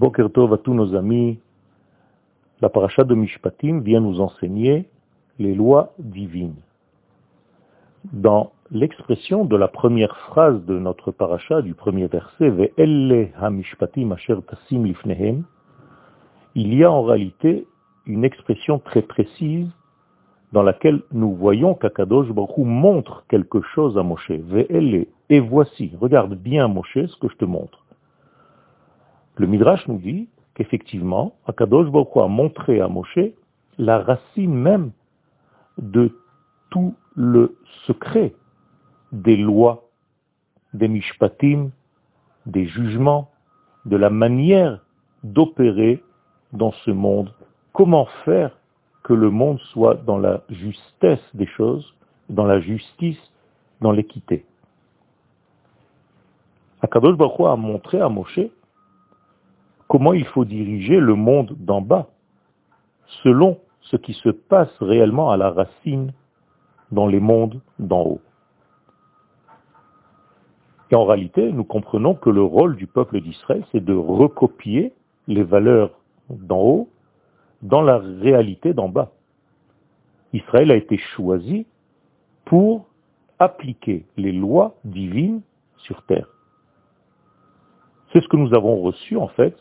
Boker Tov à tous nos amis. La paracha de Mishpatim vient nous enseigner les lois divines. Dans l'expression de la première phrase de notre paracha, du premier verset, Ve'elle ha-mishpatim asher tasim lifnehem, il y a en réalité une expression très précise dans laquelle nous voyons qu'Akadosh Baruch montre quelque chose à Moshe. Ve'elle, et voici, regarde bien Moshe ce que je te montre. Le Midrash nous dit qu'effectivement, Akadosh Baruch a montré à Moshe la racine même de tout le secret des lois, des mishpatim, des jugements, de la manière d'opérer dans ce monde. Comment faire que le monde soit dans la justesse des choses, dans la justice, dans l'équité? Akadosh Baruch a montré à Moshe comment il faut diriger le monde d'en bas, selon ce qui se passe réellement à la racine dans les mondes d'en haut. Et en réalité, nous comprenons que le rôle du peuple d'Israël, c'est de recopier les valeurs d'en haut dans la réalité d'en bas. Israël a été choisi pour appliquer les lois divines sur terre. C'est ce que nous avons reçu en fait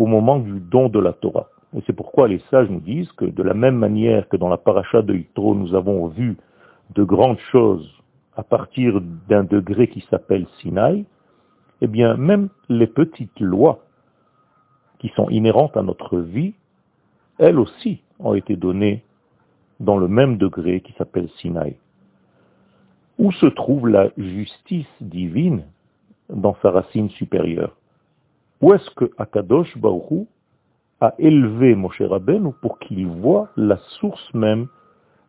au moment du don de la Torah. Et c'est pourquoi les sages nous disent que de la même manière que dans la paracha de Yitro, nous avons vu de grandes choses à partir d'un degré qui s'appelle Sinaï, eh bien même les petites lois qui sont inhérentes à notre vie elles aussi ont été données dans le même degré qui s'appelle Sinaï. Où se trouve la justice divine dans sa racine supérieure? Où est-ce que Akadosh Baruch a élevé Moshe Rabbeinu pour qu'il voit la source même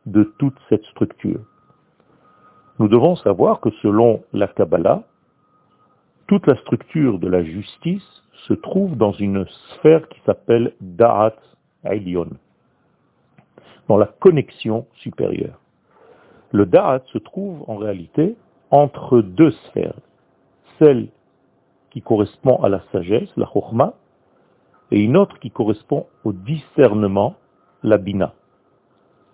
de toute cette structure? Nous devons savoir que selon la Kabbalah, toute la structure de la justice se trouve dans une sphère qui s'appelle Da'at dans la connexion supérieure. Le Da'at se trouve en réalité entre deux sphères, celle qui correspond à la sagesse, la Chokhmah, et une autre qui correspond au discernement, la Bina.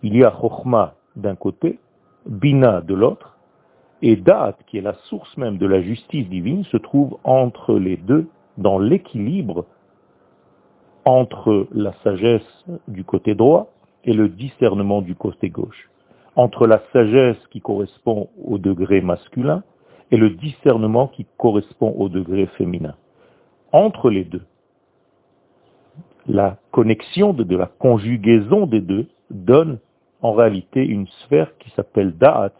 Il y a Chokhmah d'un côté, Bina de l'autre, et Da'at, qui est la source même de la justice divine, se trouve entre les deux dans l'équilibre entre la sagesse du côté droit et le discernement du côté gauche, entre la sagesse qui correspond au degré masculin et le discernement qui correspond au degré féminin. Entre les deux, la connexion de, la conjugaison des deux donne en réalité une sphère qui s'appelle Da'at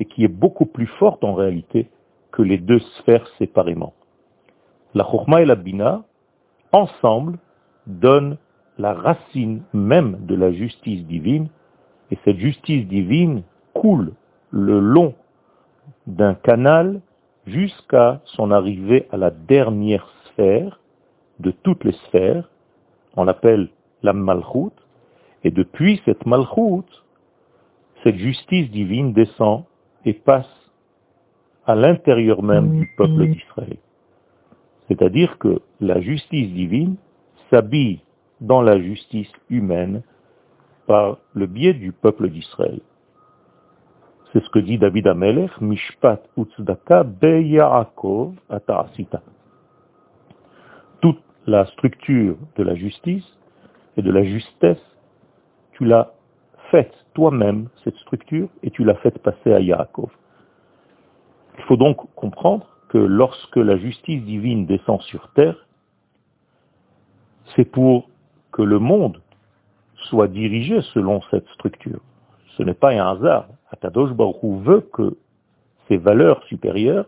et qui est beaucoup plus forte en réalité que les deux sphères séparément. La Chokhmah et la Bina, ensemble, donne la racine même de la justice divine, et cette justice divine coule le long d'un canal jusqu'à son arrivée à la dernière sphère de toutes les sphères, on l'appelle la malchoute, et depuis cette malchoute, cette justice divine descend et passe à l'intérieur même du peuple d'Israël. C'est-à-dire que la justice divine s'habille dans la justice humaine par le biais du peuple d'Israël. C'est ce que dit David Amelech, Mishpat Utzdaka Beyaakov Ata'asita. Toute la structure de la justice et de la justesse, tu l'as faite toi-même, cette structure, et tu l'as faite passer à Yaakov. Il faut donc comprendre que lorsque la justice divine descend sur terre, c'est pour que le monde soit dirigé selon cette structure. Ce n'est pas un hasard. Akadosh Baruch veut que ces valeurs supérieures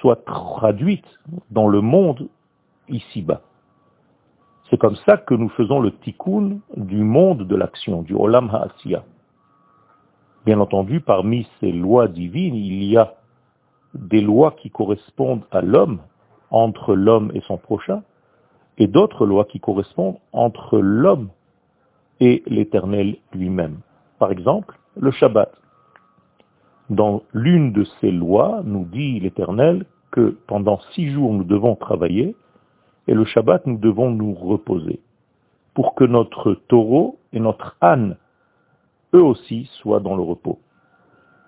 soient traduites dans le monde ici-bas. C'est comme ça que nous faisons le tikkun du monde de l'action, du Olam Ha'asiya. Bien entendu, parmi ces lois divines, il y a des lois qui correspondent à l'homme, entre l'homme et son prochain, et d'autres lois qui correspondent entre l'homme et l'Éternel lui-même. Par exemple, le Shabbat. Dans l'une de ces lois, nous dit l'Éternel que pendant six jours nous devons travailler, et le Shabbat, nous devons nous reposer pour que notre taureau et notre âne, eux aussi, soient dans le repos.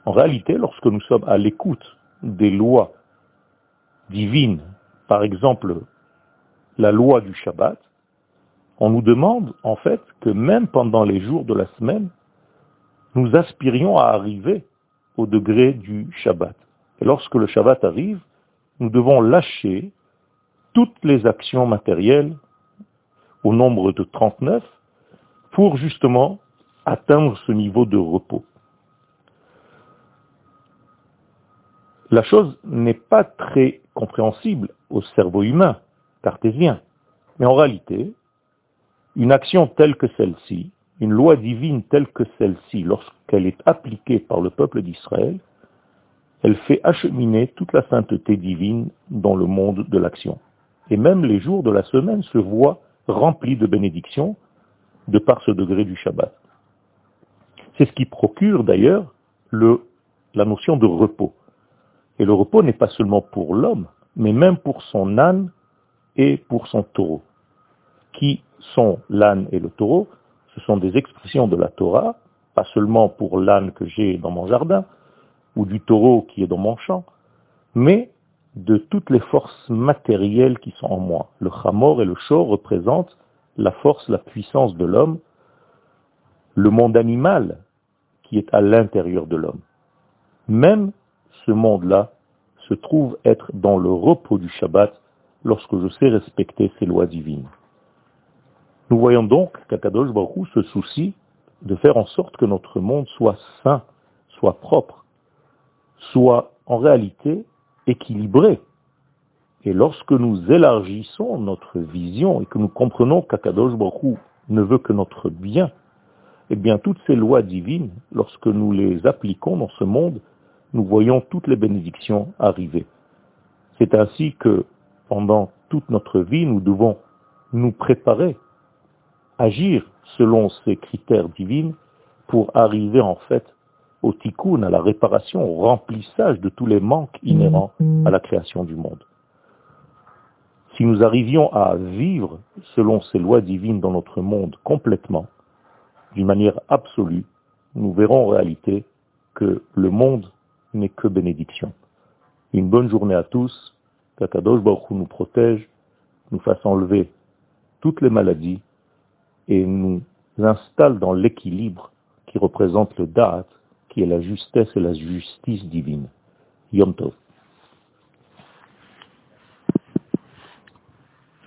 En réalité, lorsque nous sommes à l'écoute des lois divines, par exemple la loi du Shabbat, on nous demande en fait que même pendant les jours de la semaine, nous aspirions à arriver au degré du Shabbat. Et lorsque le Shabbat arrive, nous devons lâcher toutes les actions matérielles au nombre de 39 pour justement atteindre ce niveau de repos. La chose n'est pas très compréhensible au cerveau humain cartésien, mais en réalité, une action telle que celle-ci, une loi divine telle que celle-ci, lorsqu'elle est appliquée par le peuple d'Israël, elle fait acheminer toute la sainteté divine dans le monde de l'action. Et même les jours de la semaine se voient remplis de bénédictions de par ce degré du Shabbat. C'est ce qui procure d'ailleurs la notion de repos. Et le repos n'est pas seulement pour l'homme, mais même pour son âne et pour son taureau. Qui sont l'âne et le taureau Ce sont des expressions de la Torah, pas seulement pour l'âne que j'ai dans mon jardin, ou du taureau qui est dans mon champ, mais de toutes les forces matérielles qui sont en moi. Le chamor et le shor représentent la force, la puissance de l'homme, le monde animal qui est à l'intérieur de l'homme. Même ce monde-là se trouve être dans le repos du Shabbat lorsque je sais respecter ces lois divines. Nous voyons donc qu'Akadosh Baruch se soucie de faire en sorte que notre monde soit sain, soit propre, soit en réalité équilibré. Et lorsque nous élargissons notre vision et que nous comprenons qu'Akadosh Baruch ne veut que notre bien, eh bien toutes ces lois divines, lorsque nous les appliquons dans ce monde, nous voyons toutes les bénédictions arriver. C'est ainsi que pendant toute notre vie, nous devons nous préparer, agir selon ces critères divins pour arriver en fait au tikkun, à la réparation, au remplissage de tous les manques inhérents à la création du monde. Si nous arrivions à vivre selon ces lois divines dans notre monde complètement, d'une manière absolue, nous verrons en réalité que le monde n'est que bénédiction. Une bonne journée à tous, qu'Akadosh Baruch nous protège, nous fasse enlever toutes les maladies et nous installe dans l'équilibre qui représente le Da'at, qui est la justesse et la justice divine. Yom Tov.